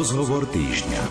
Rozhovor týždňa.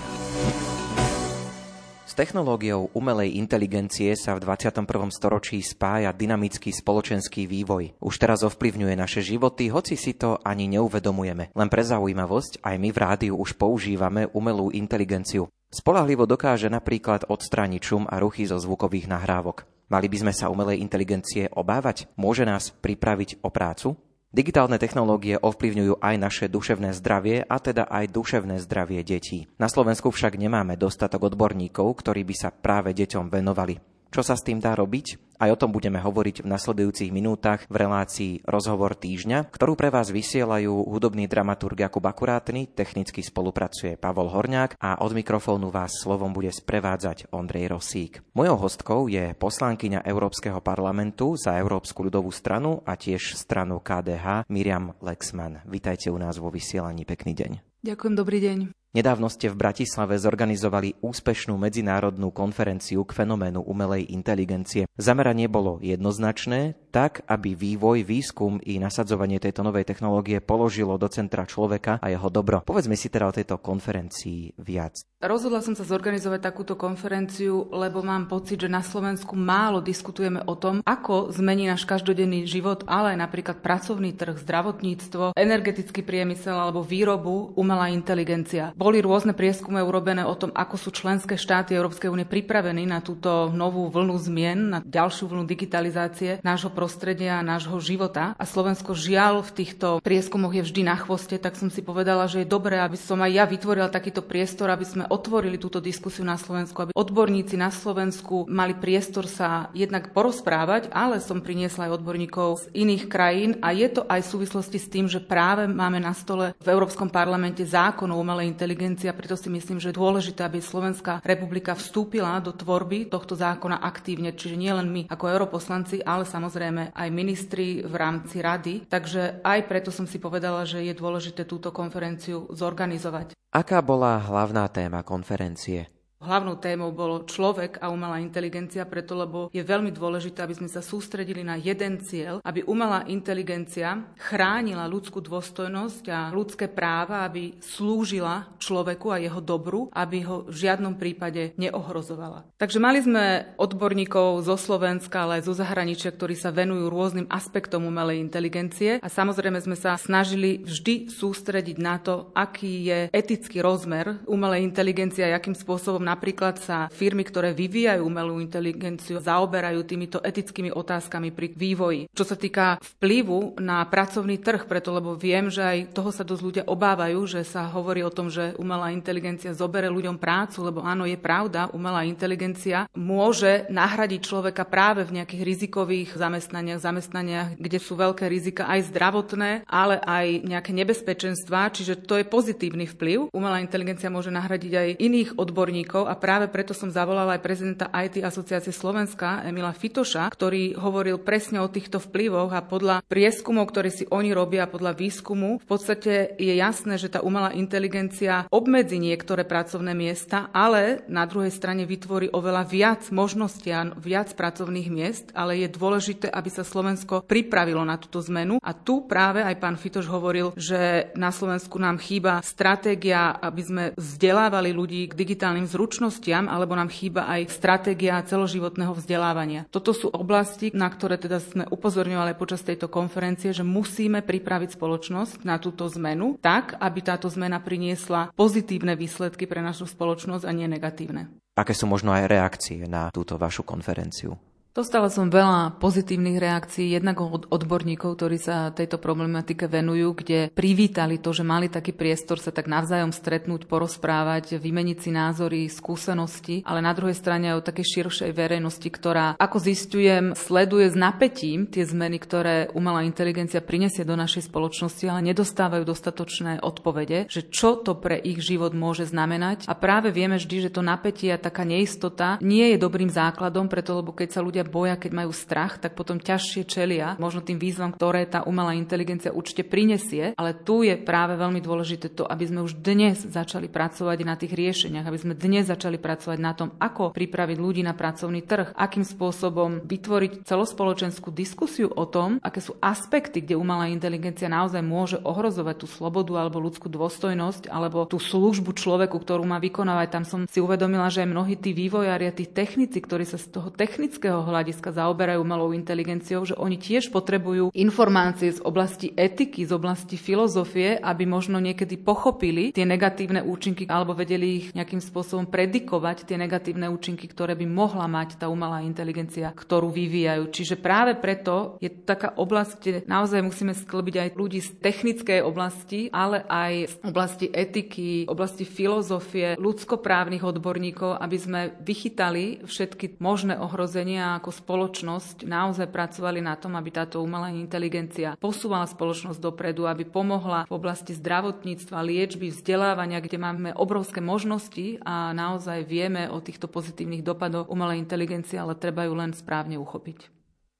S technológiou umelej inteligencie sa v 21. storočí spája dynamický spoločenský vývoj. Už teraz ovplyvňuje naše životy, hoci si to ani neuvedomujeme. Len pre zaujímavosť, aj my v rádiu už používame umelú inteligenciu. Spolahlivo dokáže napríklad odstrániť šum a ruchy zo zvukových nahrávok. Mali by sme sa umelej inteligencie obávať? Môže nás pripraviť o prácu? Digitálne technológie ovplyvňujú aj naše duševné zdravie a teda aj duševné zdravie detí. Na Slovensku však nemáme dostatok odborníkov, ktorí by sa práve deťom venovali. Čo sa s tým dá robiť? Aj o tom budeme hovoriť v nasledujúcich minútach v relácii Rozhovor týždňa, ktorú pre vás vysielajú hudobný dramaturg Jakub Akurátny, technicky spolupracuje Pavol Horňák a od mikrofónu vás slovom bude sprevádzať Ondrej Rosík. Mojou hostkou je poslankyňa Európskeho parlamentu za Európsku ľudovú stranu a tiež stranu KDH Miriam Lexman. Vítajte u nás vo vysielaní. Pekný deň. Ďakujem, dobrý deň. Nedávno ste v Bratislave zorganizovali úspešnú medzinárodnú konferenciu k fenoménu umelej inteligencie. Zameranie bolo jednoznačné, tak, aby vývoj, výskum i nasadzovanie tejto novej technológie položilo do centra človeka a jeho dobro. Povedzme si teda o tejto konferencii viac. Rozhodla som sa zorganizovať takúto konferenciu, lebo mám pocit, že na Slovensku málo diskutujeme o tom, ako zmení náš každodenný život, ale aj napríklad pracovný trh, zdravotníctvo, energetický priemysel alebo výrobu umelá inteligencia. Boli rôzne prieskumy urobené o tom, ako sú členské štáty Európskej únie pripravení na túto novú vlnu zmien, na ďalšiu vlnu digitalizácie nášho prostredia a nášho života. A Slovensko žiaľ v týchto prieskumoch je vždy na chvoste, tak som si povedala, že je dobré, aby som aj ja vytvorila takýto priestor, aby sme otvorili túto diskusiu na Slovensku, aby odborníci na Slovensku mali priestor sa jednak porozprávať, ale som priniesla aj odborníkov z iných krajín a je to aj v súvislosti s tým, že práve máme na stole v Európskom parlamente zákon o umelej inteligencii inteligencia, preto si myslím, že je dôležité, aby Slovenská republika vstúpila do tvorby tohto zákona aktívne, čiže nie len my ako europoslanci, ale samozrejme aj ministri v rámci rady. Takže aj preto som si povedala, že je dôležité túto konferenciu zorganizovať. Aká bola hlavná téma konferencie? Hlavnou témou bolo človek a umelá inteligencia, preto lebo je veľmi dôležité, aby sme sa sústredili na jeden cieľ, aby umelá inteligencia chránila ľudskú dôstojnosť a ľudské práva, aby slúžila človeku a jeho dobru, aby ho v žiadnom prípade neohrozovala. Takže mali sme odborníkov zo Slovenska, ale aj zo zahraničia, ktorí sa venujú rôznym aspektom umelej inteligencie a samozrejme sme sa snažili vždy sústrediť na to, aký je etický rozmer umelej inteligencie a akým spôsobom napríklad sa firmy, ktoré vyvíjajú umelú inteligenciu, zaoberajú týmito etickými otázkami pri vývoji. Čo sa týka vplyvu na pracovný trh, preto lebo viem, že aj toho sa dosť ľudia obávajú, že sa hovorí o tom, že umelá inteligencia zobere ľuďom prácu, lebo áno, je pravda, umelá inteligencia môže nahradiť človeka práve v nejakých rizikových zamestnaniach, zamestnaniach, kde sú veľké rizika aj zdravotné, ale aj nejaké nebezpečenstvá, čiže to je pozitívny vplyv. Umelá inteligencia môže nahradiť aj iných odborníkov, rokov a práve preto som zavolala aj prezidenta IT asociácie Slovenska Emila Fitoša, ktorý hovoril presne o týchto vplyvoch a podľa prieskumov, ktoré si oni robia, podľa výskumu, v podstate je jasné, že tá umelá inteligencia obmedzi niektoré pracovné miesta, ale na druhej strane vytvorí oveľa viac možností a viac pracovných miest, ale je dôležité, aby sa Slovensko pripravilo na túto zmenu. A tu práve aj pán Fitoš hovoril, že na Slovensku nám chýba stratégia, aby sme vzdelávali ľudí k digitálnym zručnostiam zručnostiam, alebo nám chýba aj stratégia celoživotného vzdelávania. Toto sú oblasti, na ktoré teda sme upozorňovali počas tejto konferencie, že musíme pripraviť spoločnosť na túto zmenu tak, aby táto zmena priniesla pozitívne výsledky pre našu spoločnosť a nie negatívne. Aké sú možno aj reakcie na túto vašu konferenciu? Dostala som veľa pozitívnych reakcií, jednak od odborníkov, ktorí sa tejto problematike venujú, kde privítali to, že mali taký priestor sa tak navzájom stretnúť, porozprávať, vymeniť si názory, skúsenosti, ale na druhej strane aj o takej širšej verejnosti, ktorá, ako zistujem, sleduje s napätím tie zmeny, ktoré umelá inteligencia prinesie do našej spoločnosti, ale nedostávajú dostatočné odpovede, že čo to pre ich život môže znamenať. A práve vieme vždy, že to napätie a taká neistota nie je dobrým základom, preto lebo keď sa ľudia boja, keď majú strach, tak potom ťažšie čelia možno tým výzvam, ktoré tá umelá inteligencia určite prinesie, ale tu je práve veľmi dôležité to, aby sme už dnes začali pracovať na tých riešeniach, aby sme dnes začali pracovať na tom, ako pripraviť ľudí na pracovný trh, akým spôsobom vytvoriť celospoločenskú diskusiu o tom, aké sú aspekty, kde umelá inteligencia naozaj môže ohrozovať tú slobodu alebo ľudskú dôstojnosť alebo tú službu človeku, ktorú má vykonávať. Tam som si uvedomila, že aj mnohí tí vývojári a tí technici, ktorí sa z toho technického hľadiska zaoberajú umelou inteligenciou, že oni tiež potrebujú informácie z oblasti etiky, z oblasti filozofie, aby možno niekedy pochopili tie negatívne účinky alebo vedeli ich nejakým spôsobom predikovať tie negatívne účinky, ktoré by mohla mať tá umelá inteligencia, ktorú vyvíjajú. Čiže práve preto je taká oblasť, kde naozaj musíme sklbiť aj ľudí z technickej oblasti, ale aj z oblasti etiky, oblasti filozofie, ľudskoprávnych odborníkov, aby sme vychytali všetky možné ohrozenia ako spoločnosť naozaj pracovali na tom, aby táto umelá inteligencia posúvala spoločnosť dopredu, aby pomohla v oblasti zdravotníctva, liečby, vzdelávania, kde máme obrovské možnosti a naozaj vieme o týchto pozitívnych dopadoch umelej inteligencie, ale treba ju len správne uchopiť.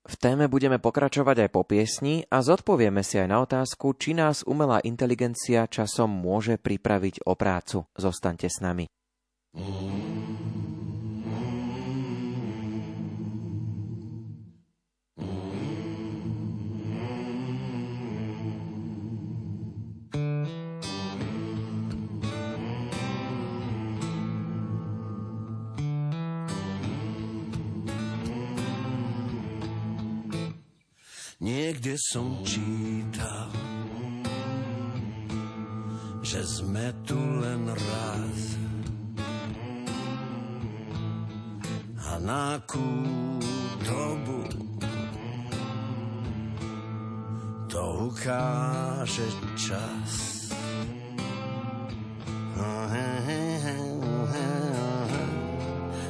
V téme budeme pokračovať aj po piesni a zodpovieme si aj na otázku, či nás umelá inteligencia časom môže pripraviť o prácu. Zostaňte s nami. Mm. Niekde som čítal, že sme tu len raz. A na akú dobu to ukáže čas.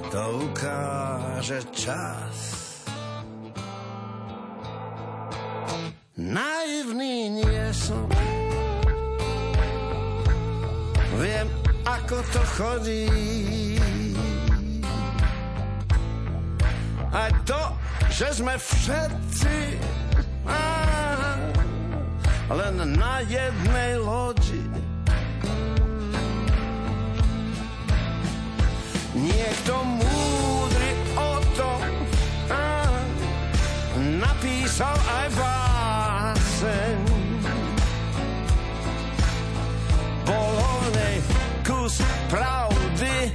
To ukáže čas. To chodí. Aj to, že sme všetci á, len na jednej lodi. Niekto múdry pravdy,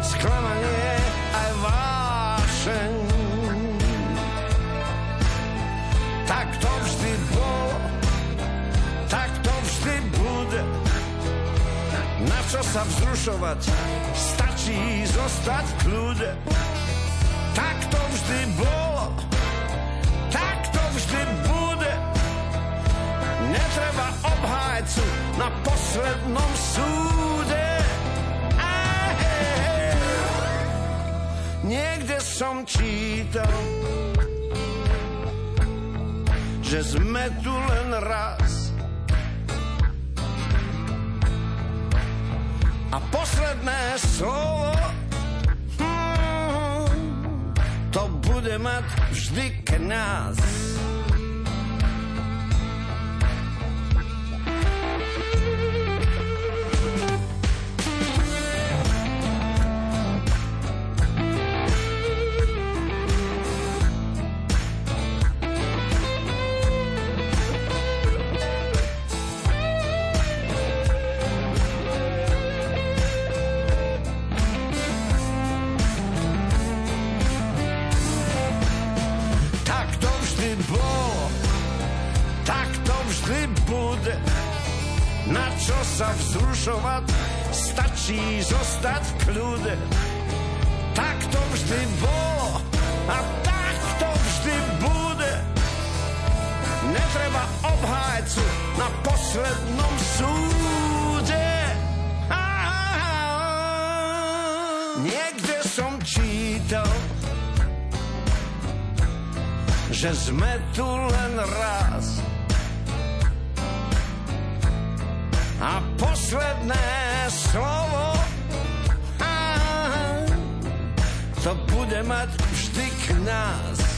sklamanie aj vášeň. Tak to vždy bolo, tak to vždy bude. Na čo sa vzrušovať, stačí zostať v kľude. Tak to vždy bolo, vždy bude. Netreba obhájcu na poslednom súde. Niekde som čítal, že sme tu len raz. A posledné slovo hmm, to bude mať vždy kniaz. sa zostať v kľude. Tak to vždy bolo a tak to vždy bude. Netreba obhájcu na poslednom súde. Niekde som čítal, že sme tu len raz a posledné slovo mať vždy k nás.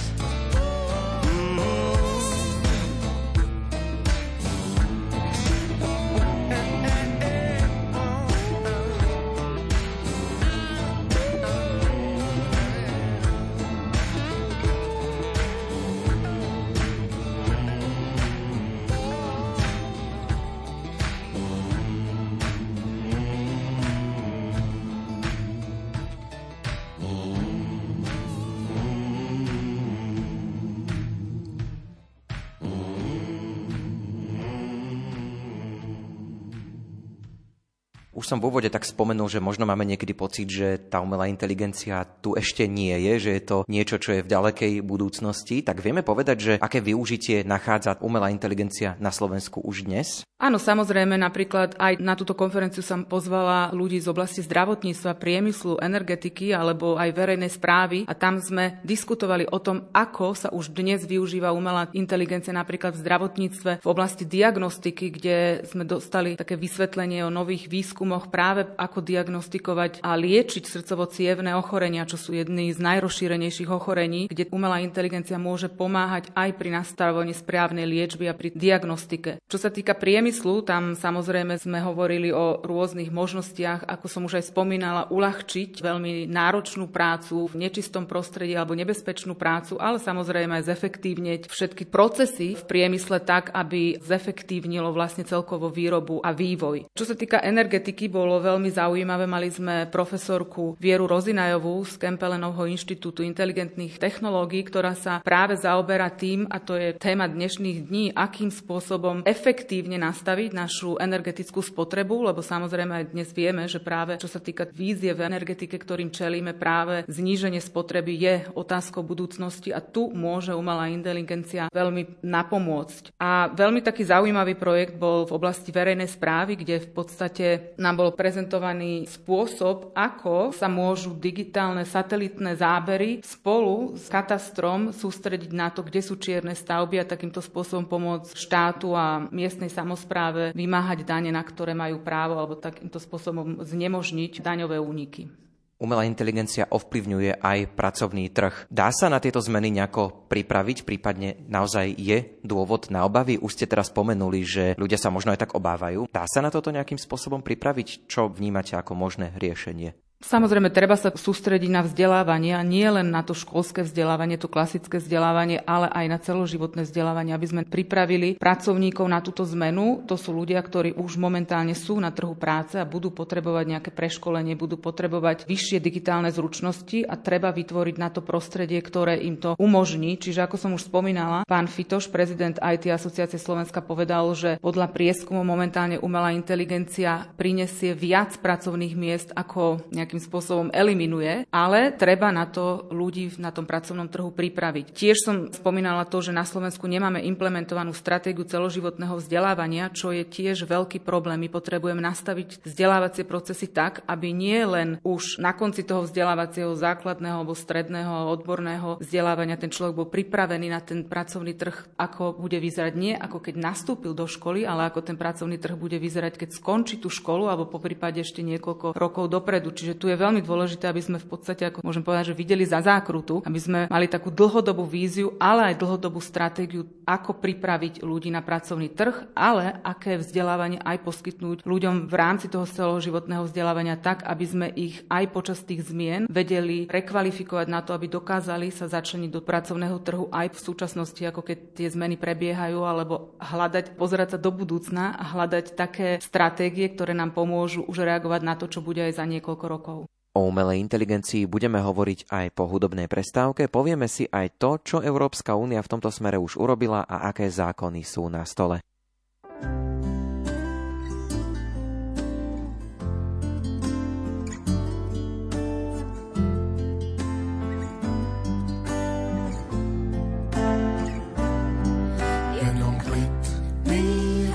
Už som v úvode tak spomenul, že možno máme niekedy pocit, že tá umelá inteligencia tu ešte nie je, že je to niečo, čo je v ďalekej budúcnosti. Tak vieme povedať, že aké využitie nachádza umelá inteligencia na Slovensku už dnes? Áno, samozrejme, napríklad aj na túto konferenciu som pozvala ľudí z oblasti zdravotníctva, priemyslu, energetiky alebo aj verejnej správy a tam sme diskutovali o tom, ako sa už dnes využíva umelá inteligencia napríklad v zdravotníctve v oblasti diagnostiky, kde sme dostali také vysvetlenie o nových výskumoch práve ako diagnostikovať a liečiť srdcovo-cievne ochorenia, čo sú jedny z najrozšírenejších ochorení, kde umelá inteligencia môže pomáhať aj pri nastavovaní správnej liečby a pri diagnostike. Čo sa týka priemyslu, tam samozrejme sme hovorili o rôznych možnostiach, ako som už aj spomínala, uľahčiť veľmi náročnú prácu v nečistom prostredí alebo nebezpečnú prácu, ale samozrejme aj zefektívneť všetky procesy v priemysle tak, aby zefektívnilo vlastne celkovo výrobu a vývoj. Čo sa týka energetiky, bolo veľmi zaujímavé. Mali sme profesorku Vieru Rozinajovú z Kempelenovho inštitútu inteligentných technológií, ktorá sa práve zaoberá tým, a to je téma dnešných dní, akým spôsobom efektívne nastaviť našu energetickú spotrebu, lebo samozrejme aj dnes vieme, že práve čo sa týka vízie v energetike, ktorým čelíme, práve zníženie spotreby je otázkou budúcnosti a tu môže umelá inteligencia veľmi napomôcť. A veľmi taký zaujímavý projekt bol v oblasti verejnej správy, kde v podstate nám bol prezentovaný spôsob, ako sa môžu digitálne satelitné zábery spolu s katastrom sústrediť na to, kde sú čierne stavby a takýmto spôsobom pomôcť štátu a miestnej samozprávy práve vymáhať dane, na ktoré majú právo, alebo takýmto spôsobom znemožniť daňové úniky. Umelá inteligencia ovplyvňuje aj pracovný trh. Dá sa na tieto zmeny nejako pripraviť, prípadne naozaj je dôvod na obavy? Už ste teraz spomenuli, že ľudia sa možno aj tak obávajú. Dá sa na toto nejakým spôsobom pripraviť? Čo vnímate ako možné riešenie? Samozrejme, treba sa sústrediť na vzdelávanie a nie len na to školské vzdelávanie, to klasické vzdelávanie, ale aj na celoživotné vzdelávanie, aby sme pripravili pracovníkov na túto zmenu. To sú ľudia, ktorí už momentálne sú na trhu práce a budú potrebovať nejaké preškolenie, budú potrebovať vyššie digitálne zručnosti a treba vytvoriť na to prostredie, ktoré im to umožní. Čiže ako som už spomínala, pán Fitoš, prezident IT Asociácie Slovenska, povedal, že podľa prieskumu momentálne umelá inteligencia prinesie viac pracovných miest ako nejaký nejakým spôsobom eliminuje, ale treba na to ľudí na tom pracovnom trhu pripraviť. Tiež som spomínala to, že na Slovensku nemáme implementovanú stratégiu celoživotného vzdelávania, čo je tiež veľký problém. My potrebujeme nastaviť vzdelávacie procesy tak, aby nie len už na konci toho vzdelávacieho základného alebo stredného odborného vzdelávania ten človek bol pripravený na ten pracovný trh, ako bude vyzerať nie ako keď nastúpil do školy, ale ako ten pracovný trh bude vyzerať, keď skončí tú školu alebo po prípade ešte niekoľko rokov dopredu. Čiže tu je veľmi dôležité, aby sme v podstate, ako môžem povedať, že videli za zákrutu, aby sme mali takú dlhodobú víziu, ale aj dlhodobú stratégiu, ako pripraviť ľudí na pracovný trh, ale aké vzdelávanie aj poskytnúť ľuďom v rámci toho celoživotného vzdelávania tak, aby sme ich aj počas tých zmien vedeli rekvalifikovať na to, aby dokázali sa začleniť do pracovného trhu aj v súčasnosti, ako keď tie zmeny prebiehajú, alebo hľadať, pozerať sa do budúcna a hľadať také stratégie, ktoré nám pomôžu už reagovať na to, čo bude aj za niekoľko rokov. O umelej inteligencii budeme hovoriť aj po hudobnej prestávke. Povieme si aj to, čo Európska únia v tomto smere už urobila a aké zákony sú na stole.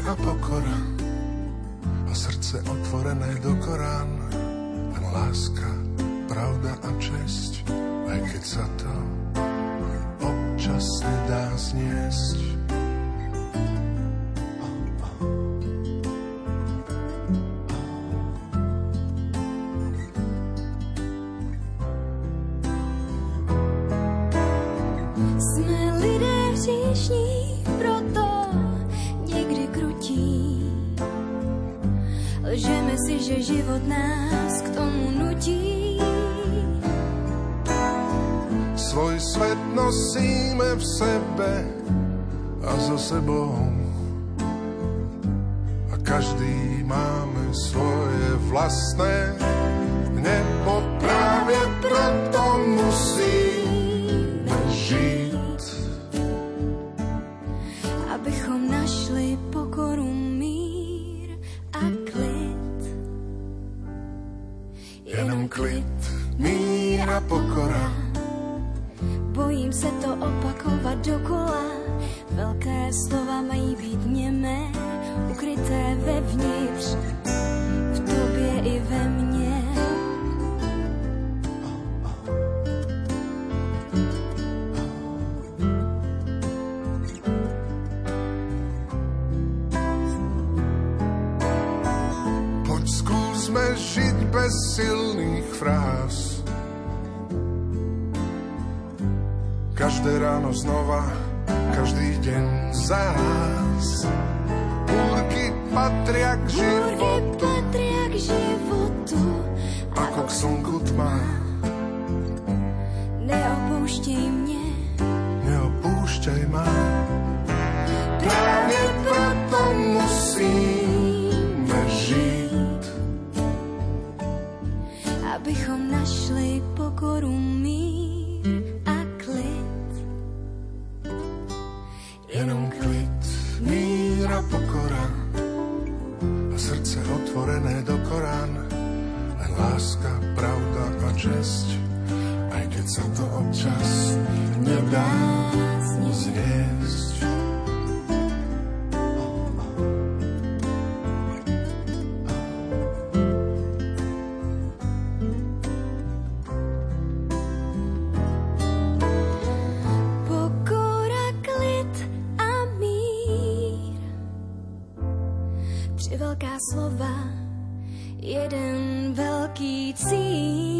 A pokora a srdce otvorené do Korán láska, pravda a česť, aj keď sa to občas nedá zniesť. Sebou. A každý máme svoje vlastné bez silných fráz. Každé ráno znova, každý deň zás. Búrky patria k životu, patria k životu, ako k slnku tma. see.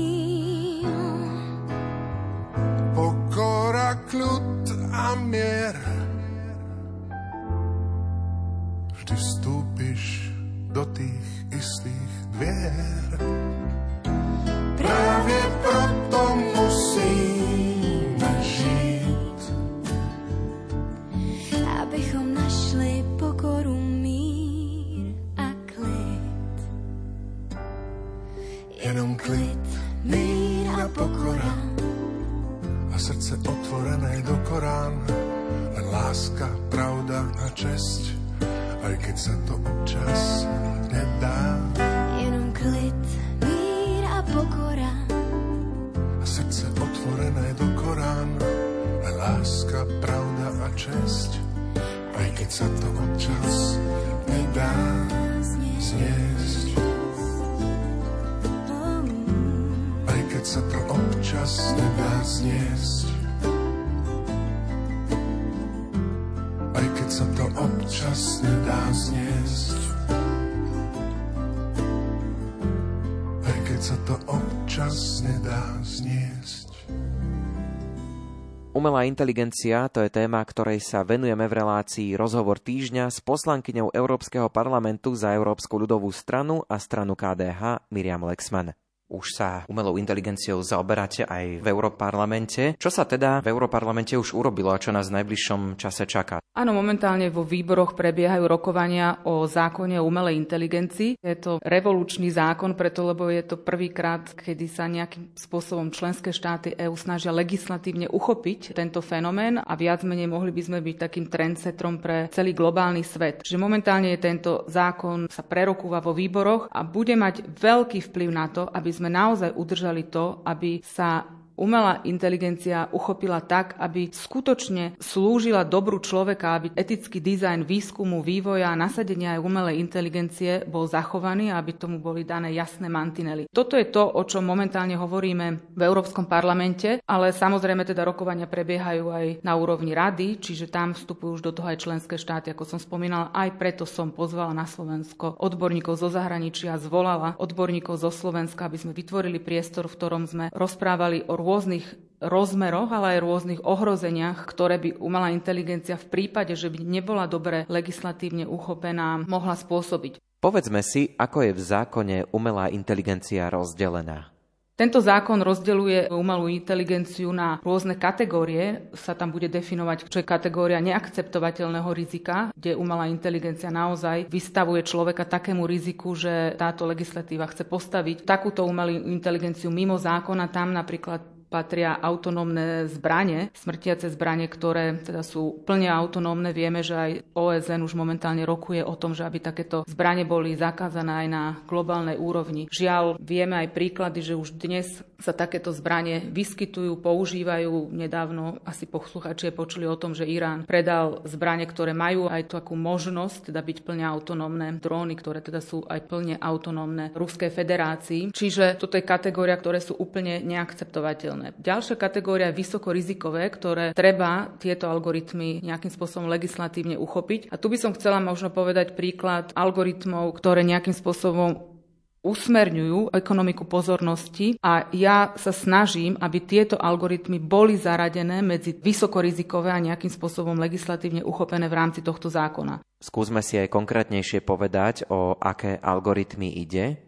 Umelá inteligencia to je téma, ktorej sa venujeme v relácii Rozhovor týždňa s poslankyňou Európskeho parlamentu za Európsku ľudovú stranu a stranu KDH Miriam Lexman. Už sa umelou inteligenciou zaoberáte aj v Európarlamente. Čo sa teda v Európarlamente už urobilo a čo nás v najbližšom čase čaká? Áno, momentálne vo výboroch prebiehajú rokovania o zákone o umelej inteligencii. Je to revolučný zákon, preto lebo je to prvýkrát, kedy sa nejakým spôsobom členské štáty EÚ snažia legislatívne uchopiť tento fenomén a viac menej mohli by sme byť takým trendsetrom pre celý globálny svet. Čiže momentálne je tento zákon sa prerokúva vo výboroch a bude mať veľký vplyv na to, aby sme naozaj udržali to, aby sa umelá inteligencia uchopila tak, aby skutočne slúžila dobru človeka, aby etický dizajn výskumu, vývoja a nasadenia aj umelej inteligencie bol zachovaný a aby tomu boli dané jasné mantinely. Toto je to, o čom momentálne hovoríme v Európskom parlamente, ale samozrejme teda rokovania prebiehajú aj na úrovni rady, čiže tam vstupujú už do toho aj členské štáty, ako som spomínala. Aj preto som pozvala na Slovensko odborníkov zo zahraničia, zvolala odborníkov zo Slovenska, aby sme vytvorili priestor, v ktorom sme rozprávali o rôznych rozmeroch, ale aj rôznych ohrozeniach, ktoré by umelá inteligencia v prípade, že by nebola dobre legislatívne uchopená, mohla spôsobiť. Povedzme si, ako je v zákone umelá inteligencia rozdelená. Tento zákon rozdeľuje umelú inteligenciu na rôzne kategórie. Sa tam bude definovať, čo je kategória neakceptovateľného rizika, kde umelá inteligencia naozaj vystavuje človeka takému riziku, že táto legislatíva chce postaviť takúto umelú inteligenciu mimo zákona. Tam napríklad patria autonómne zbranie, smrtiace zbranie, ktoré teda sú plne autonómne. Vieme, že aj OSN už momentálne rokuje o tom, že aby takéto zbranie boli zakázané aj na globálnej úrovni. Žiaľ, vieme aj príklady, že už dnes sa takéto zbranie vyskytujú, používajú. Nedávno asi posluchači počuli o tom, že Irán predal zbranie, ktoré majú aj takú možnosť teda byť plne autonómne, dróny, ktoré teda sú aj plne autonómne Ruskej federácii. Čiže toto je kategória, ktoré sú úplne neakceptovateľné udržateľné. Ďalšia kategória je vysokorizikové, ktoré treba tieto algoritmy nejakým spôsobom legislatívne uchopiť. A tu by som chcela možno povedať príklad algoritmov, ktoré nejakým spôsobom usmerňujú ekonomiku pozornosti a ja sa snažím, aby tieto algoritmy boli zaradené medzi vysokorizikové a nejakým spôsobom legislatívne uchopené v rámci tohto zákona. Skúsme si aj konkrétnejšie povedať, o aké algoritmy ide.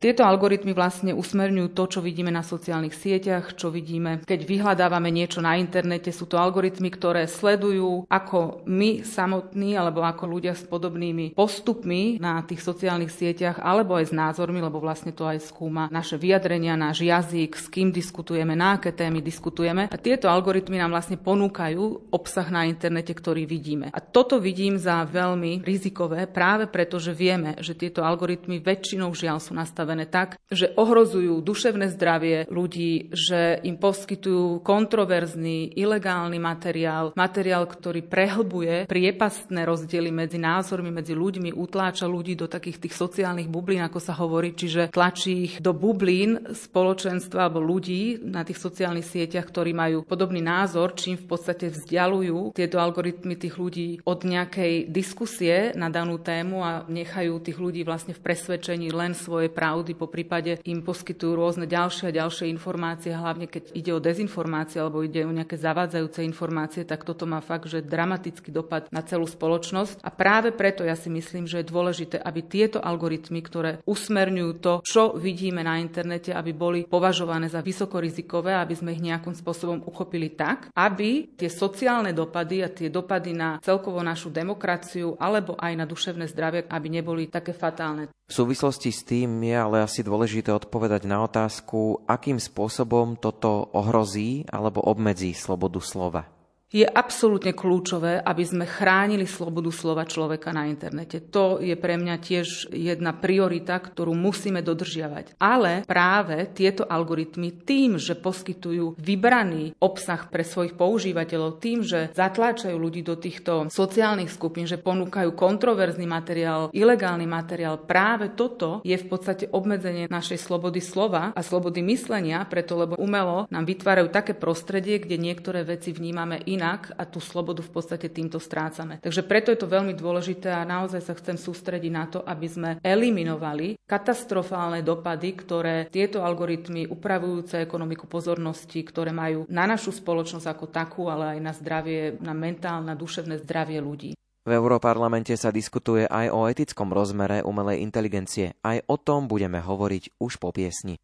Tieto algoritmy vlastne usmerňujú to, čo vidíme na sociálnych sieťach, čo vidíme, keď vyhľadávame niečo na internete. Sú to algoritmy, ktoré sledujú, ako my samotní alebo ako ľudia s podobnými postupmi na tých sociálnych sieťach alebo aj s názormi, lebo vlastne to aj skúma naše vyjadrenia, náš jazyk, s kým diskutujeme, na aké témy diskutujeme. A tieto algoritmy nám vlastne ponúkajú obsah na internete, ktorý vidíme. A toto vidím za veľmi rizikové práve preto, že vieme, že tieto algoritmy väčšinou žiaľ sú nastavené nastavené tak, že ohrozujú duševné zdravie ľudí, že im poskytujú kontroverzný, ilegálny materiál, materiál, ktorý prehlbuje priepastné rozdiely medzi názormi, medzi ľuďmi, utláča ľudí do takých tých sociálnych bublín, ako sa hovorí, čiže tlačí ich do bublín spoločenstva alebo ľudí na tých sociálnych sieťach, ktorí majú podobný názor, čím v podstate vzdialujú tieto algoritmy tých ľudí od nejakej diskusie na danú tému a nechajú tých ľudí vlastne v presvedčení len svoje pravdy pravdy, po prípade im poskytujú rôzne ďalšie a ďalšie informácie, hlavne keď ide o dezinformácie alebo ide o nejaké zavádzajúce informácie, tak toto má fakt, že dramatický dopad na celú spoločnosť. A práve preto ja si myslím, že je dôležité, aby tieto algoritmy, ktoré usmerňujú to, čo vidíme na internete, aby boli považované za vysokorizikové, aby sme ich nejakým spôsobom uchopili tak, aby tie sociálne dopady a tie dopady na celkovo našu demokraciu alebo aj na duševné zdravie, aby neboli také fatálne. V súvislosti s tým je ale asi dôležité odpovedať na otázku, akým spôsobom toto ohrozí alebo obmedzí slobodu slova. Je absolútne kľúčové, aby sme chránili slobodu slova človeka na internete. To je pre mňa tiež jedna priorita, ktorú musíme dodržiavať. Ale práve tieto algoritmy tým, že poskytujú vybraný obsah pre svojich používateľov, tým, že zatláčajú ľudí do týchto sociálnych skupín, že ponúkajú kontroverzný materiál, ilegálny materiál, práve toto je v podstate obmedzenie našej slobody slova a slobody myslenia, preto lebo umelo nám vytvárajú také prostredie, kde niektoré veci vnímame inak inak a tú slobodu v podstate týmto strácame. Takže preto je to veľmi dôležité a naozaj sa chcem sústrediť na to, aby sme eliminovali katastrofálne dopady, ktoré tieto algoritmy upravujúce ekonomiku pozornosti, ktoré majú na našu spoločnosť ako takú, ale aj na zdravie, na mentálne, duševné zdravie ľudí. V Európarlamente sa diskutuje aj o etickom rozmere umelej inteligencie. Aj o tom budeme hovoriť už po piesni.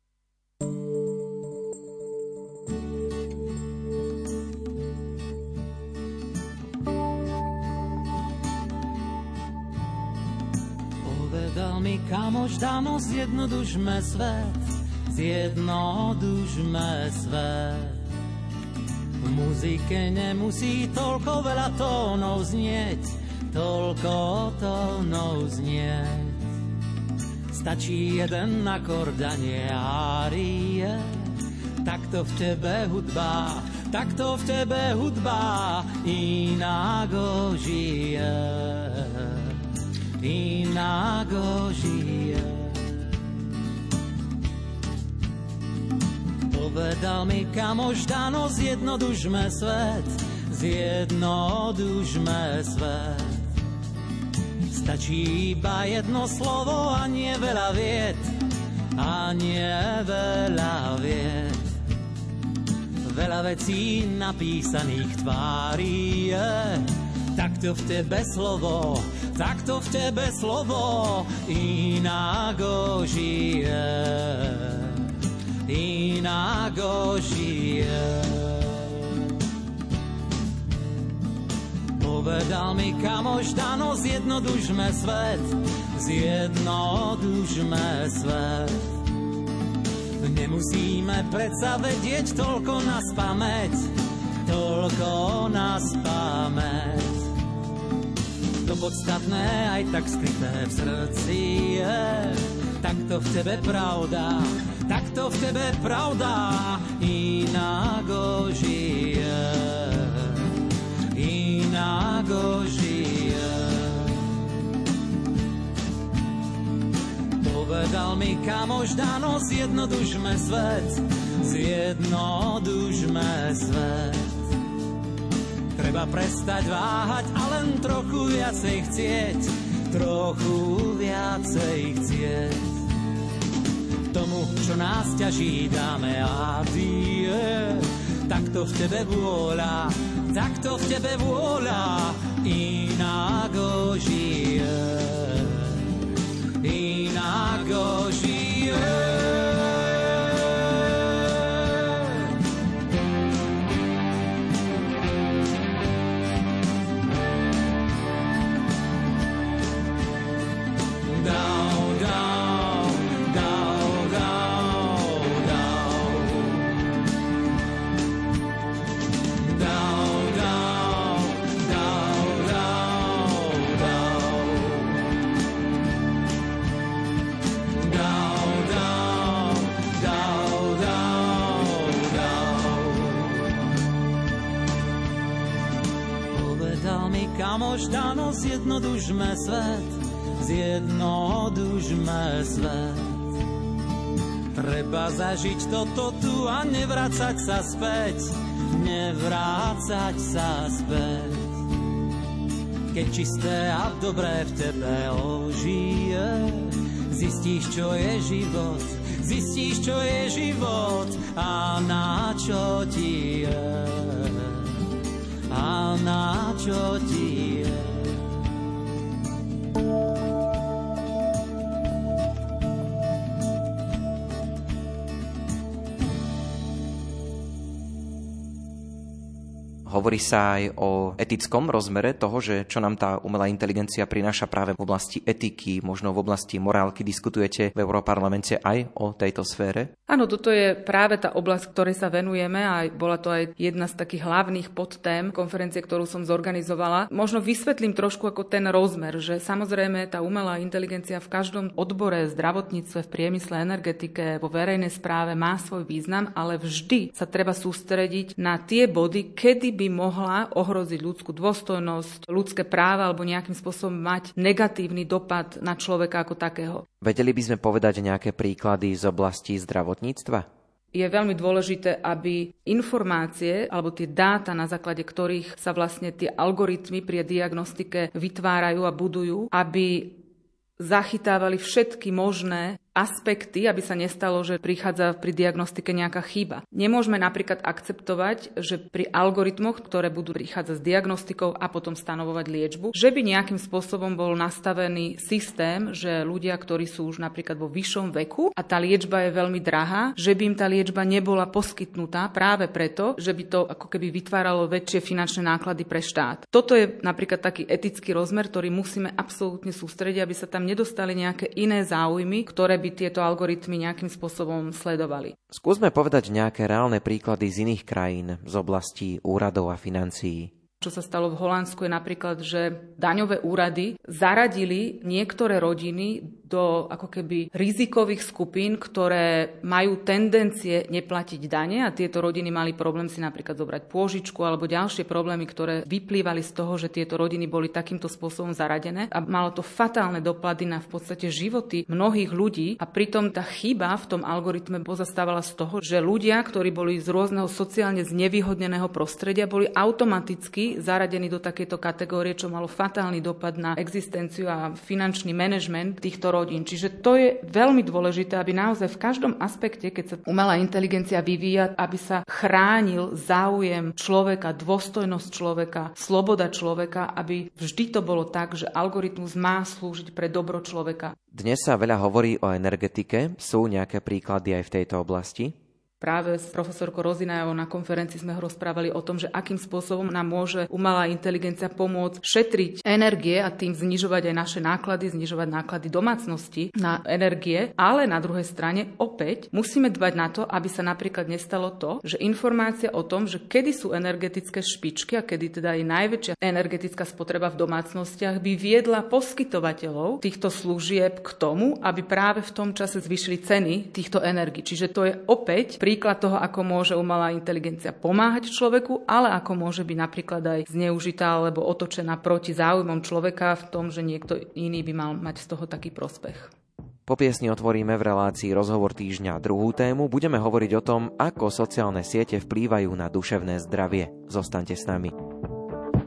Mi kamoš, dámo, zjednodušme svet, zjednodušme svet. V muzike nemusí toľko veľa tónov znieť, toľko tónov znieť. Stačí jeden akord a nie árie, takto v tebe hudba, takto v tebe hudba inágo žije žije. Povedal mi kamož Dano, zjednodušme svet, zjednodušme svet. Stačí iba jedno slovo a nie veľa vied, a nie veľa vied. Veľa vecí napísaných tvári je, takto v tebe slovo takto v tebe slovo inágo žije. Inágo žije. Povedal mi kamoš Dano, zjednodušme svet, zjednodušme svet. Nemusíme predsa vedieť toľko na spameť, toľko na spameť. To podstatné aj tak skryté v srdci je, takto v tebe pravda, takto v tebe pravda, inak žije, inak žije. Povedal mi kamož Dano, zjednodušme svet, zjednodušme svet. Treba prestať váhať a len trochu viacej chcieť, trochu viacej chcieť. Tomu, čo nás ťaží, dáme a die. Takto v tebe vôľa, takto v tebe vôľa, inak žije. Inak žije. Kamož Dano, zjednodušme svet, zjednodušme svet. Treba zažiť toto tu a nevrácať sa späť, nevrácať sa späť. Keď čisté a dobré v tebe ožije, zistíš, čo je život, zistíš, čo je život a na čo ti je a na čo ti Hovorí sa aj o etickom rozmere toho, že čo nám tá umelá inteligencia prináša práve v oblasti etiky, možno v oblasti morálky. Diskutujete v Európarlamente aj o tejto sfére? Áno, toto je práve tá oblasť, ktorej sa venujeme a bola to aj jedna z takých hlavných podtém konferencie, ktorú som zorganizovala. Možno vysvetlím trošku ako ten rozmer, že samozrejme tá umelá inteligencia v každom odbore, zdravotníctve, v priemysle, energetike, vo verejnej správe má svoj význam, ale vždy sa treba sústrediť na tie body, kedy by mohla ohroziť ľudskú dôstojnosť, ľudské práva alebo nejakým spôsobom mať negatívny dopad na človeka ako takého. Vedeli by sme povedať nejaké príklady z oblasti zdravotníctva? je veľmi dôležité, aby informácie alebo tie dáta, na základe ktorých sa vlastne tie algoritmy pri diagnostike vytvárajú a budujú, aby zachytávali všetky možné aspekty, aby sa nestalo, že prichádza pri diagnostike nejaká chyba. Nemôžeme napríklad akceptovať, že pri algoritmoch, ktoré budú prichádzať s diagnostikou a potom stanovovať liečbu, že by nejakým spôsobom bol nastavený systém, že ľudia, ktorí sú už napríklad vo vyššom veku a tá liečba je veľmi drahá, že by im tá liečba nebola poskytnutá práve preto, že by to ako keby vytváralo väčšie finančné náklady pre štát. Toto je napríklad taký etický rozmer, ktorý musíme absolútne sústrediť, aby sa tam nedostali nejaké iné záujmy, ktoré by by tieto algoritmy nejakým spôsobom sledovali. Skúsme povedať nejaké reálne príklady z iných krajín z oblasti úradov a financií. Čo sa stalo v Holandsku je napríklad, že daňové úrady zaradili niektoré rodiny do ako keby rizikových skupín, ktoré majú tendencie neplatiť dane a tieto rodiny mali problém si napríklad zobrať pôžičku alebo ďalšie problémy, ktoré vyplývali z toho, že tieto rodiny boli takýmto spôsobom zaradené a malo to fatálne dopady na v podstate životy mnohých ľudí. A pritom tá chyba v tom algoritme pozastávala z toho, že ľudia, ktorí boli z rôzneho sociálne znevýhodneného prostredia, boli automaticky zaradení do takéto kategórie, čo malo fatálny dopad na existenciu a finančný manažment týchto rodín. Čiže to je veľmi dôležité, aby naozaj v každom aspekte, keď sa umelá inteligencia vyvíja, aby sa chránil záujem človeka, dôstojnosť človeka, sloboda človeka, aby vždy to bolo tak, že algoritmus má slúžiť pre dobro človeka. Dnes sa veľa hovorí o energetike. Sú nejaké príklady aj v tejto oblasti? Práve s profesorkou Rozinajovou na konferencii sme ho rozprávali o tom, že akým spôsobom nám môže umelá inteligencia pomôcť šetriť energie a tým znižovať aj naše náklady, znižovať náklady domácnosti na energie, ale na druhej strane opäť musíme dbať na to, aby sa napríklad nestalo to, že informácia o tom, že kedy sú energetické špičky a kedy teda je najväčšia energetická spotreba v domácnostiach, by viedla poskytovateľov týchto služieb k tomu, aby práve v tom čase zvyšili ceny týchto energií. Čiže to je opäť príklad toho, ako môže umelá inteligencia pomáhať človeku, ale ako môže byť napríklad aj zneužitá alebo otočená proti záujmom človeka v tom, že niekto iný by mal mať z toho taký prospech. Po piesni otvoríme v relácii Rozhovor týždňa druhú tému. Budeme hovoriť o tom, ako sociálne siete vplývajú na duševné zdravie. Zostaňte s nami.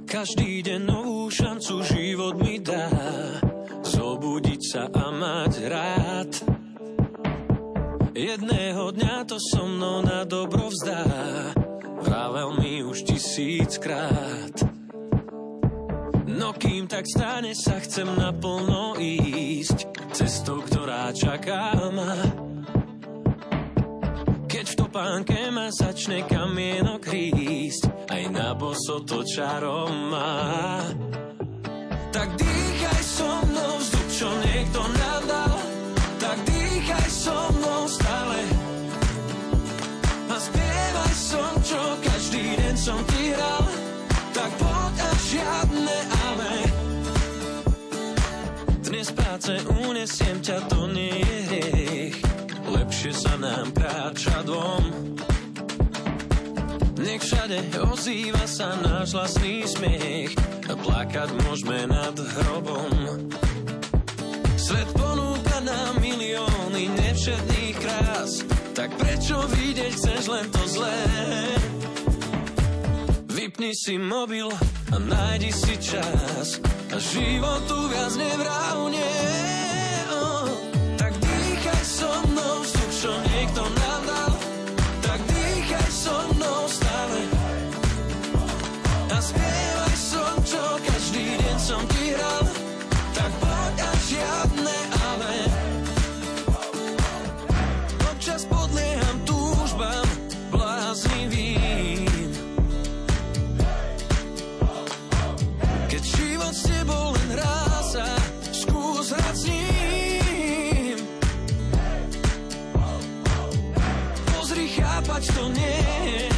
Každý deň novú šancu život mi dá Zobudiť sa a mať rád To so mnou na dobro vzdá. Vravel mi už tisíckrát. No kým tak stane sa chcem naplno ísť. Cestou, ktorá čaká ma. Keď v topánke ma začne kamienok rísť Aj na boso to čarom má. Tak dýchaj so mnou vzduch, čo niekto nám dal Tak dýchaj so mnou som, čo každý deň som ti hral Tak poď a žiadne ale Dnes práce unesiem ťa, to nie je hriech. Lepšie sa nám kráča dvom. Nech všade ozýva sa náš vlastný smiech. A plakať môžeme nad hrobom. Svet ponúka nám milióny nevšetných krás, tak prečo vidieť chceš len to zlé? Vypni si mobil a nájdi si čas a životu viac nevrávne. Oh, tak dýchaj so mnou vzduch, čo niekto nám dal, to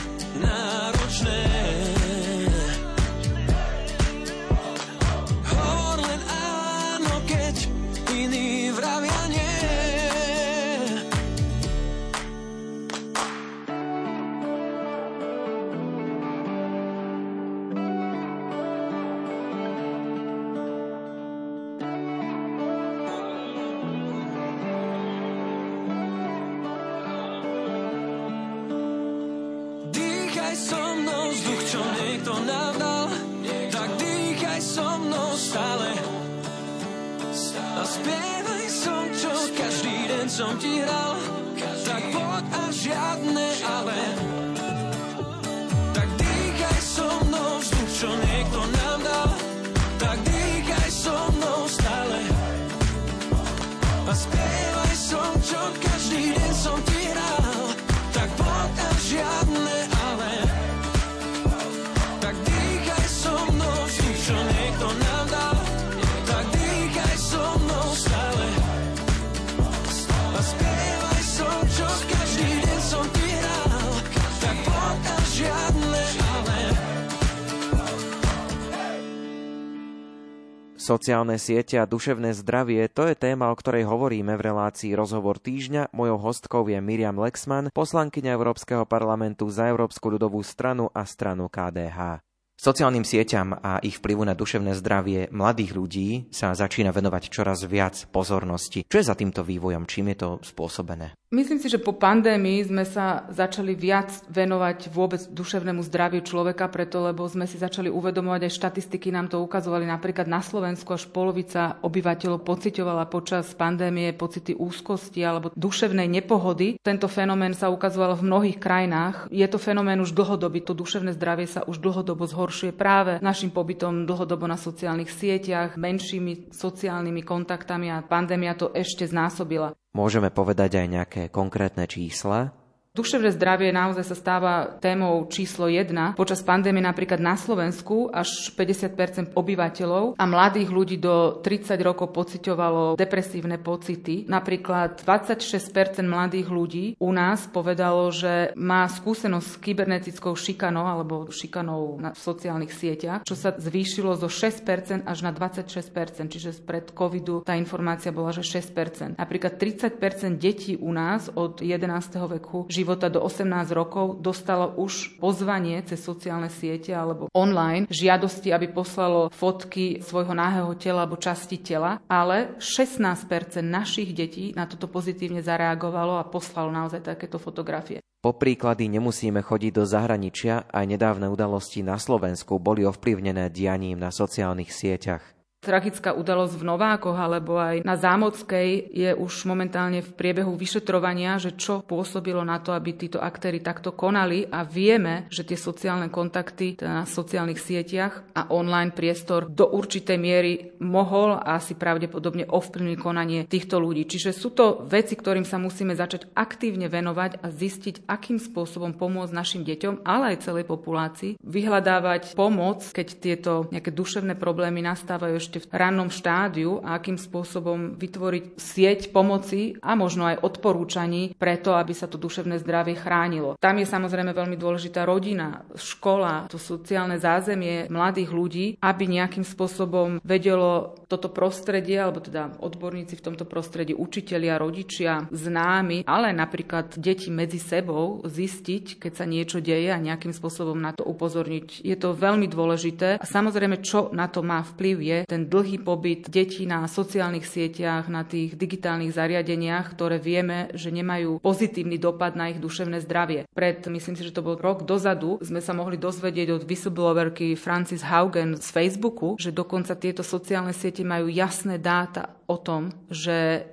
Sociálne siete a duševné zdravie to je téma, o ktorej hovoríme v relácii Rozhovor týždňa. Mojou hostkou je Miriam Lexman, poslankyňa Európskeho parlamentu za Európsku ľudovú stranu a stranu KDH. Sociálnym sieťam a ich vplyvu na duševné zdravie mladých ľudí sa začína venovať čoraz viac pozornosti. Čo je za týmto vývojom? Čím je to spôsobené? Myslím si, že po pandémii sme sa začali viac venovať vôbec duševnému zdraviu človeka, preto lebo sme si začali uvedomovať, aj štatistiky nám to ukazovali, napríklad na Slovensku až polovica obyvateľov pocitovala počas pandémie pocity úzkosti alebo duševnej nepohody. Tento fenomén sa ukazoval v mnohých krajinách. Je to fenomén už dlhodobý, to duševné zdravie sa už dlhodobo zhoršuje práve našim pobytom dlhodobo na sociálnych sieťach, menšími sociálnymi kontaktami a pandémia to ešte znásobila. Môžeme povedať aj nejaké konkrétne čísla? Duševné zdravie naozaj sa stáva témou číslo 1. Počas pandémie napríklad na Slovensku až 50% obyvateľov a mladých ľudí do 30 rokov pociťovalo depresívne pocity. Napríklad 26% mladých ľudí u nás povedalo, že má skúsenosť s kybernetickou šikanou alebo šikanou na sociálnych sieťach, čo sa zvýšilo zo 6% až na 26% čiže pred covidu tá informácia bola, že 6% Napríklad 30% detí u nás od 11. veku života do 18 rokov dostalo už pozvanie cez sociálne siete alebo online žiadosti, aby poslalo fotky svojho náhého tela alebo časti tela, ale 16% našich detí na toto pozitívne zareagovalo a poslalo naozaj takéto fotografie. Po príklady nemusíme chodiť do zahraničia, aj nedávne udalosti na Slovensku boli ovplyvnené dianím na sociálnych sieťach. Tragická udalosť v Novákoch alebo aj na Zámockej je už momentálne v priebehu vyšetrovania, že čo pôsobilo na to, aby títo aktéry takto konali a vieme, že tie sociálne kontakty teda na sociálnych sieťach a online priestor do určitej miery mohol a asi pravdepodobne ovplyvniť konanie týchto ľudí. Čiže sú to veci, ktorým sa musíme začať aktívne venovať a zistiť, akým spôsobom pomôcť našim deťom, ale aj celej populácii, vyhľadávať pomoc, keď tieto nejaké duševné problémy nastávajú ešte v rannom štádiu a akým spôsobom vytvoriť sieť pomoci a možno aj odporúčaní preto, aby sa to duševné zdravie chránilo. Tam je samozrejme veľmi dôležitá rodina, škola, to sociálne zázemie mladých ľudí, aby nejakým spôsobom vedelo toto prostredie, alebo teda odborníci v tomto prostredí, učitelia, rodičia, známi, ale napríklad deti medzi sebou zistiť, keď sa niečo deje a nejakým spôsobom na to upozorniť. Je to veľmi dôležité a samozrejme, čo na to má vplyv je ten ten dlhý pobyt detí na sociálnych sieťach, na tých digitálnych zariadeniach, ktoré vieme, že nemajú pozitívny dopad na ich duševné zdravie. Pred, myslím si, že to bol rok dozadu, sme sa mohli dozvedieť od whistleblowerky Francis Haugen z Facebooku, že dokonca tieto sociálne siete majú jasné dáta o tom, že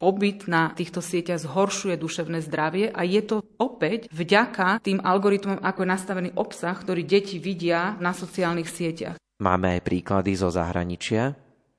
pobyt na týchto sieťach zhoršuje duševné zdravie a je to opäť vďaka tým algoritmom, ako je nastavený obsah, ktorý deti vidia na sociálnych sieťach. Máme aj príklady zo zahraničia,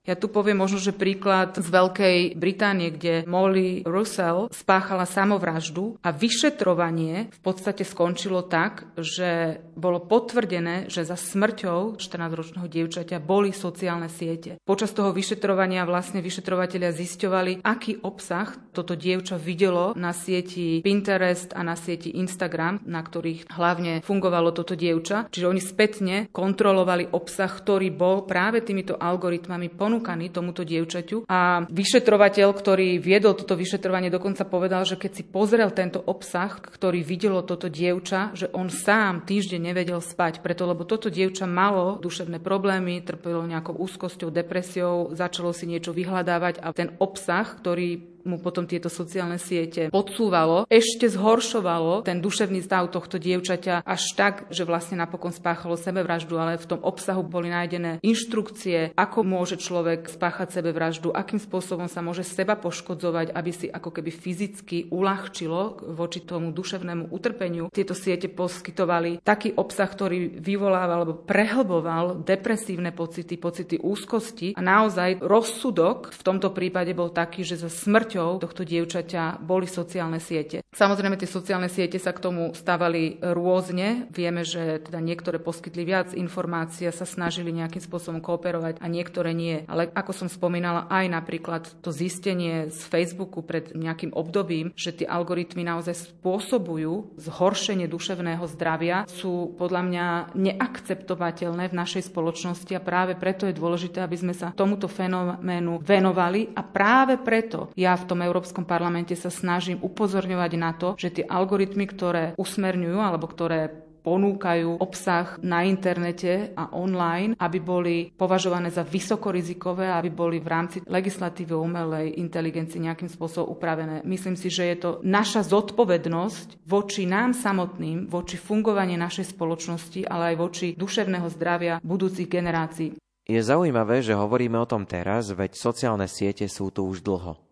ja tu poviem možno, že príklad z Veľkej Británie, kde Molly Russell spáchala samovraždu a vyšetrovanie v podstate skončilo tak, že bolo potvrdené, že za smrťou 14-ročného dievčaťa boli sociálne siete. Počas toho vyšetrovania vlastne vyšetrovateľia zisťovali, aký obsah toto dievča videlo na sieti Pinterest a na sieti Instagram, na ktorých hlavne fungovalo toto dievča. Čiže oni spätne kontrolovali obsah, ktorý bol práve týmito algoritmami ponúkaný ponúkaný tomuto dievčaťu. A vyšetrovateľ, ktorý viedol toto vyšetrovanie, dokonca povedal, že keď si pozrel tento obsah, ktorý videlo toto dievča, že on sám týždeň nevedel spať, preto lebo toto dievča malo duševné problémy, trpelo nejakou úzkosťou, depresiou, začalo si niečo vyhľadávať a ten obsah, ktorý mu potom tieto sociálne siete podsúvalo, ešte zhoršovalo ten duševný stav tohto dievčaťa až tak, že vlastne napokon spáchalo sebevraždu, ale v tom obsahu boli nájdené inštrukcie, ako môže človek spáchať sebevraždu, akým spôsobom sa môže seba poškodzovať, aby si ako keby fyzicky uľahčilo voči tomu duševnému utrpeniu. Tieto siete poskytovali taký obsah, ktorý vyvolával alebo prehlboval depresívne pocity, pocity úzkosti a naozaj rozsudok v tomto prípade bol taký, že za smrť obeťou tohto dievčaťa boli sociálne siete. Samozrejme, tie sociálne siete sa k tomu stávali rôzne. Vieme, že teda niektoré poskytli viac informácií sa snažili nejakým spôsobom kooperovať a niektoré nie. Ale ako som spomínala, aj napríklad to zistenie z Facebooku pred nejakým obdobím, že tie algoritmy naozaj spôsobujú zhoršenie duševného zdravia, sú podľa mňa neakceptovateľné v našej spoločnosti a práve preto je dôležité, aby sme sa tomuto fenoménu venovali a práve preto ja v v tom Európskom parlamente sa snažím upozorňovať na to, že tie algoritmy, ktoré usmerňujú alebo ktoré ponúkajú obsah na internete a online, aby boli považované za vysokorizikové, aby boli v rámci legislatívy umelej inteligencii nejakým spôsobom upravené. Myslím si, že je to naša zodpovednosť voči nám samotným, voči fungovanie našej spoločnosti, ale aj voči duševného zdravia budúcich generácií. Je zaujímavé, že hovoríme o tom teraz, veď sociálne siete sú tu už dlho.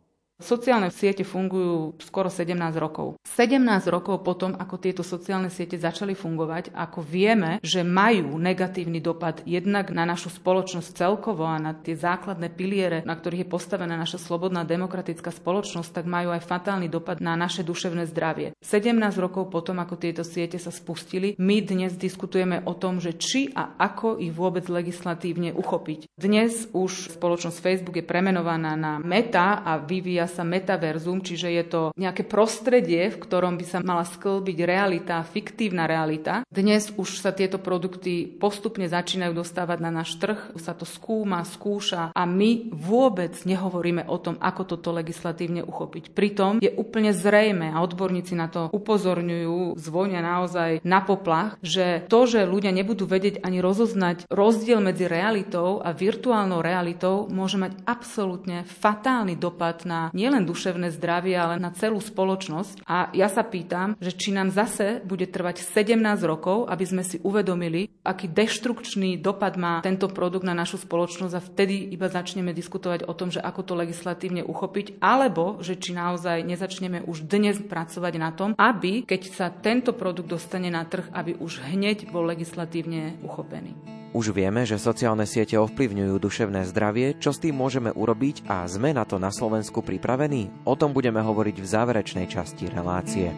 Sociálne siete fungujú skoro 17 rokov. 17 rokov potom, ako tieto sociálne siete začali fungovať, ako vieme, že majú negatívny dopad jednak na našu spoločnosť celkovo a na tie základné piliere, na ktorých je postavená naša slobodná demokratická spoločnosť, tak majú aj fatálny dopad na naše duševné zdravie. 17 rokov potom, ako tieto siete sa spustili, my dnes diskutujeme o tom, že či a ako ich vôbec legislatívne uchopiť. Dnes už spoločnosť Facebook je premenovaná na Meta a vyvíja sa metaverzum, čiže je to nejaké prostredie, v ktorom by sa mala sklbiť realita, fiktívna realita. Dnes už sa tieto produkty postupne začínajú dostávať na náš trh, sa to skúma, skúša a my vôbec nehovoríme o tom, ako toto legislatívne uchopiť. Pritom je úplne zrejme a odborníci na to upozorňujú, zvonia naozaj na poplach, že to, že ľudia nebudú vedieť ani rozoznať rozdiel medzi realitou a virtuálnou realitou, môže mať absolútne fatálny dopad na nielen duševné zdravie, ale na celú spoločnosť. A ja sa pýtam, že či nám zase bude trvať 17 rokov, aby sme si uvedomili, aký deštrukčný dopad má tento produkt na našu spoločnosť a vtedy iba začneme diskutovať o tom, že ako to legislatívne uchopiť, alebo že či naozaj nezačneme už dnes pracovať na tom, aby keď sa tento produkt dostane na trh, aby už hneď bol legislatívne uchopený. Už vieme, že sociálne siete ovplyvňujú duševné zdravie, čo s tým môžeme urobiť a sme na to na Slovensku pripravení? O tom budeme hovoriť v záverečnej časti relácie.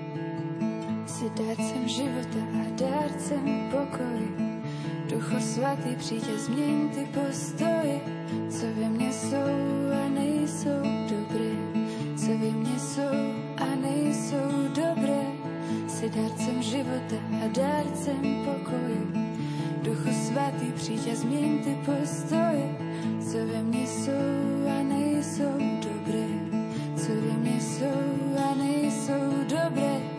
Si dárcem života a dárcem pokoji. Ducho svatý, přijď změň ty postoje, co ve mne jsou a nejsou dobré. Co ve mne jsou a nejsou dobré. Si dárcem života a dárcem pokoji. Duchu svatý, přijď a změň ty postoje, co ve mne jsou a nejsou dobré, co ve mne jsou a nejsou dobré.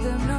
Nad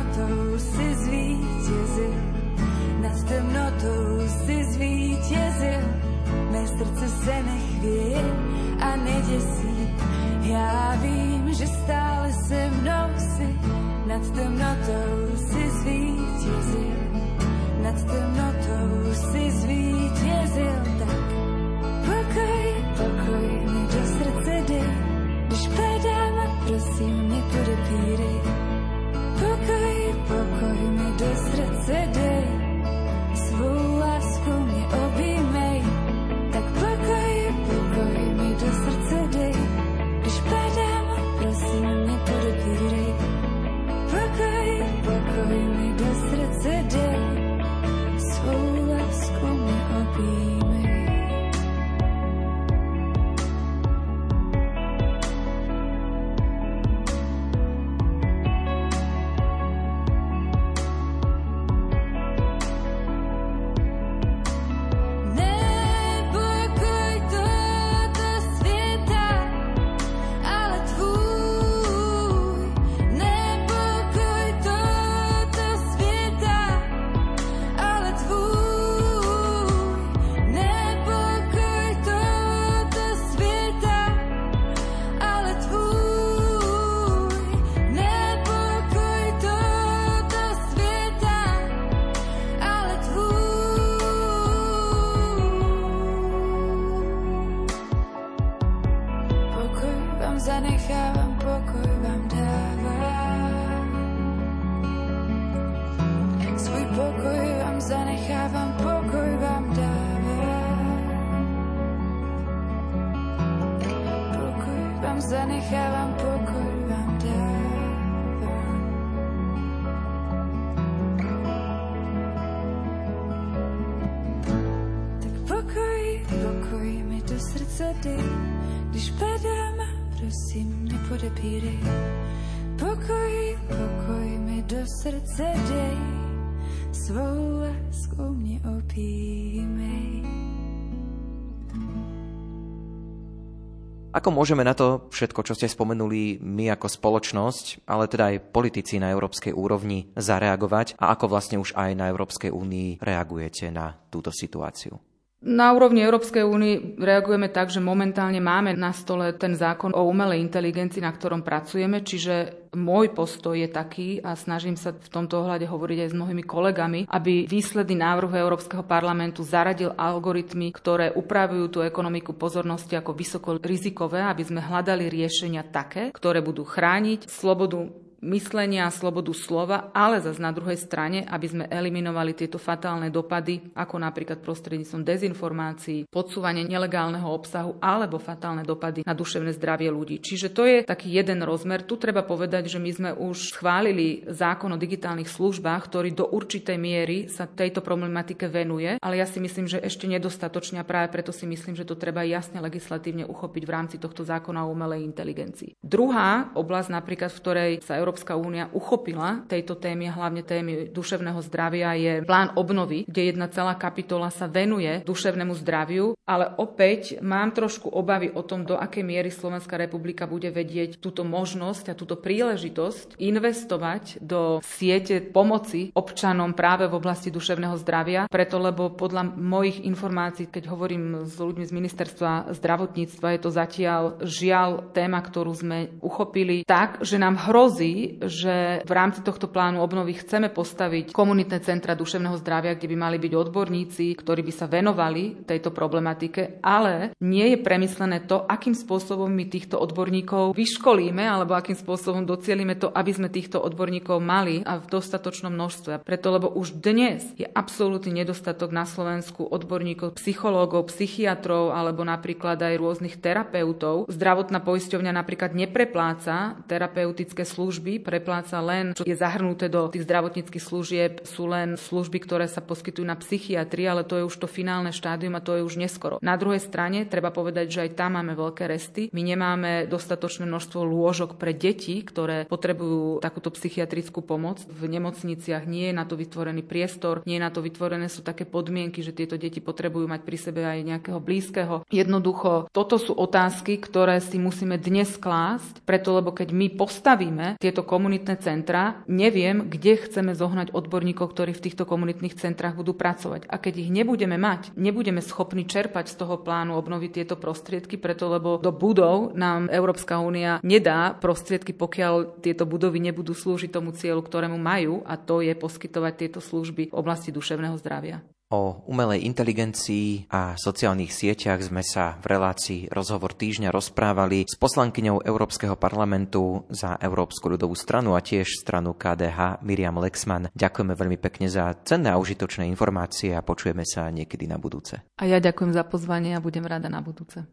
Ako môžeme na to všetko, čo ste spomenuli, my ako spoločnosť, ale teda aj politici na európskej úrovni zareagovať a ako vlastne už aj na Európskej únii reagujete na túto situáciu? Na úrovni Európskej únie reagujeme tak, že momentálne máme na stole ten zákon o umelej inteligencii, na ktorom pracujeme, čiže môj postoj je taký a snažím sa v tomto ohľade hovoriť aj s mnohými kolegami, aby výsledný návrh Európskeho parlamentu zaradil algoritmy, ktoré upravujú tú ekonomiku pozornosti ako vysoko rizikové, aby sme hľadali riešenia také, ktoré budú chrániť slobodu myslenia a slobodu slova, ale zase na druhej strane, aby sme eliminovali tieto fatálne dopady, ako napríklad prostredníctvom dezinformácií, podsúvanie nelegálneho obsahu alebo fatálne dopady na duševné zdravie ľudí. Čiže to je taký jeden rozmer. Tu treba povedať, že my sme už schválili zákon o digitálnych službách, ktorý do určitej miery sa tejto problematike venuje, ale ja si myslím, že ešte nedostatočne a práve preto si myslím, že to treba jasne legislatívne uchopiť v rámci tohto zákona o umelej inteligencii. Druhá oblasť napríklad, v ktorej sa Európska Európska únia uchopila tejto témy, hlavne témy duševného zdravia, je plán obnovy, kde jedna celá kapitola sa venuje duševnému zdraviu, ale opäť mám trošku obavy o tom, do akej miery Slovenská republika bude vedieť túto možnosť a túto príležitosť investovať do siete pomoci občanom práve v oblasti duševného zdravia, preto lebo podľa mojich informácií, keď hovorím s ľuďmi z ministerstva zdravotníctva, je to zatiaľ žiaľ téma, ktorú sme uchopili tak, že nám hrozí, že v rámci tohto plánu obnovy chceme postaviť komunitné centra duševného zdravia, kde by mali byť odborníci, ktorí by sa venovali tejto problematike, ale nie je premyslené to, akým spôsobom my týchto odborníkov vyškolíme alebo akým spôsobom docielime to, aby sme týchto odborníkov mali a v dostatočnom množstve. Preto, lebo už dnes je absolútny nedostatok na Slovensku odborníkov, psychológov, psychiatrov alebo napríklad aj rôznych terapeutov. Zdravotná poisťovňa napríklad neprepláca terapeutické služby prepláca len, čo je zahrnuté do tých zdravotníckých služieb, sú len služby, ktoré sa poskytujú na psychiatrii, ale to je už to finálne štádium a to je už neskoro. Na druhej strane treba povedať, že aj tam máme veľké resty. My nemáme dostatočné množstvo lôžok pre deti, ktoré potrebujú takúto psychiatrickú pomoc. V nemocniciach nie je na to vytvorený priestor, nie je na to vytvorené sú také podmienky, že tieto deti potrebujú mať pri sebe aj nejakého blízkeho. Jednoducho, toto sú otázky, ktoré si musíme dnes klásť, preto lebo keď my postavíme tieto komunitné centra, neviem, kde chceme zohnať odborníkov, ktorí v týchto komunitných centrách budú pracovať. A keď ich nebudeme mať, nebudeme schopní čerpať z toho plánu obnoviť tieto prostriedky, preto lebo do budov nám Európska únia nedá prostriedky, pokiaľ tieto budovy nebudú slúžiť tomu cieľu, ktorému majú, a to je poskytovať tieto služby v oblasti duševného zdravia. O umelej inteligencii a sociálnych sieťach sme sa v relácii Rozhovor týždňa rozprávali s poslankyňou Európskeho parlamentu za Európsku ľudovú stranu a tiež stranu KDH Miriam Lexman. Ďakujeme veľmi pekne za cenné a užitočné informácie a počujeme sa niekedy na budúce. A ja ďakujem za pozvanie a budem rada na budúce.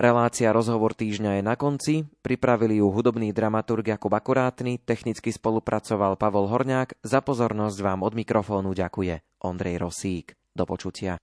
Relácia Rozhovor týždňa je na konci. Pripravili ju hudobný dramaturg Jakub Akurátny, technicky spolupracoval Pavol Horňák. Za pozornosť vám od mikrofónu ďakuje Ondrej Rosík. Do počutia.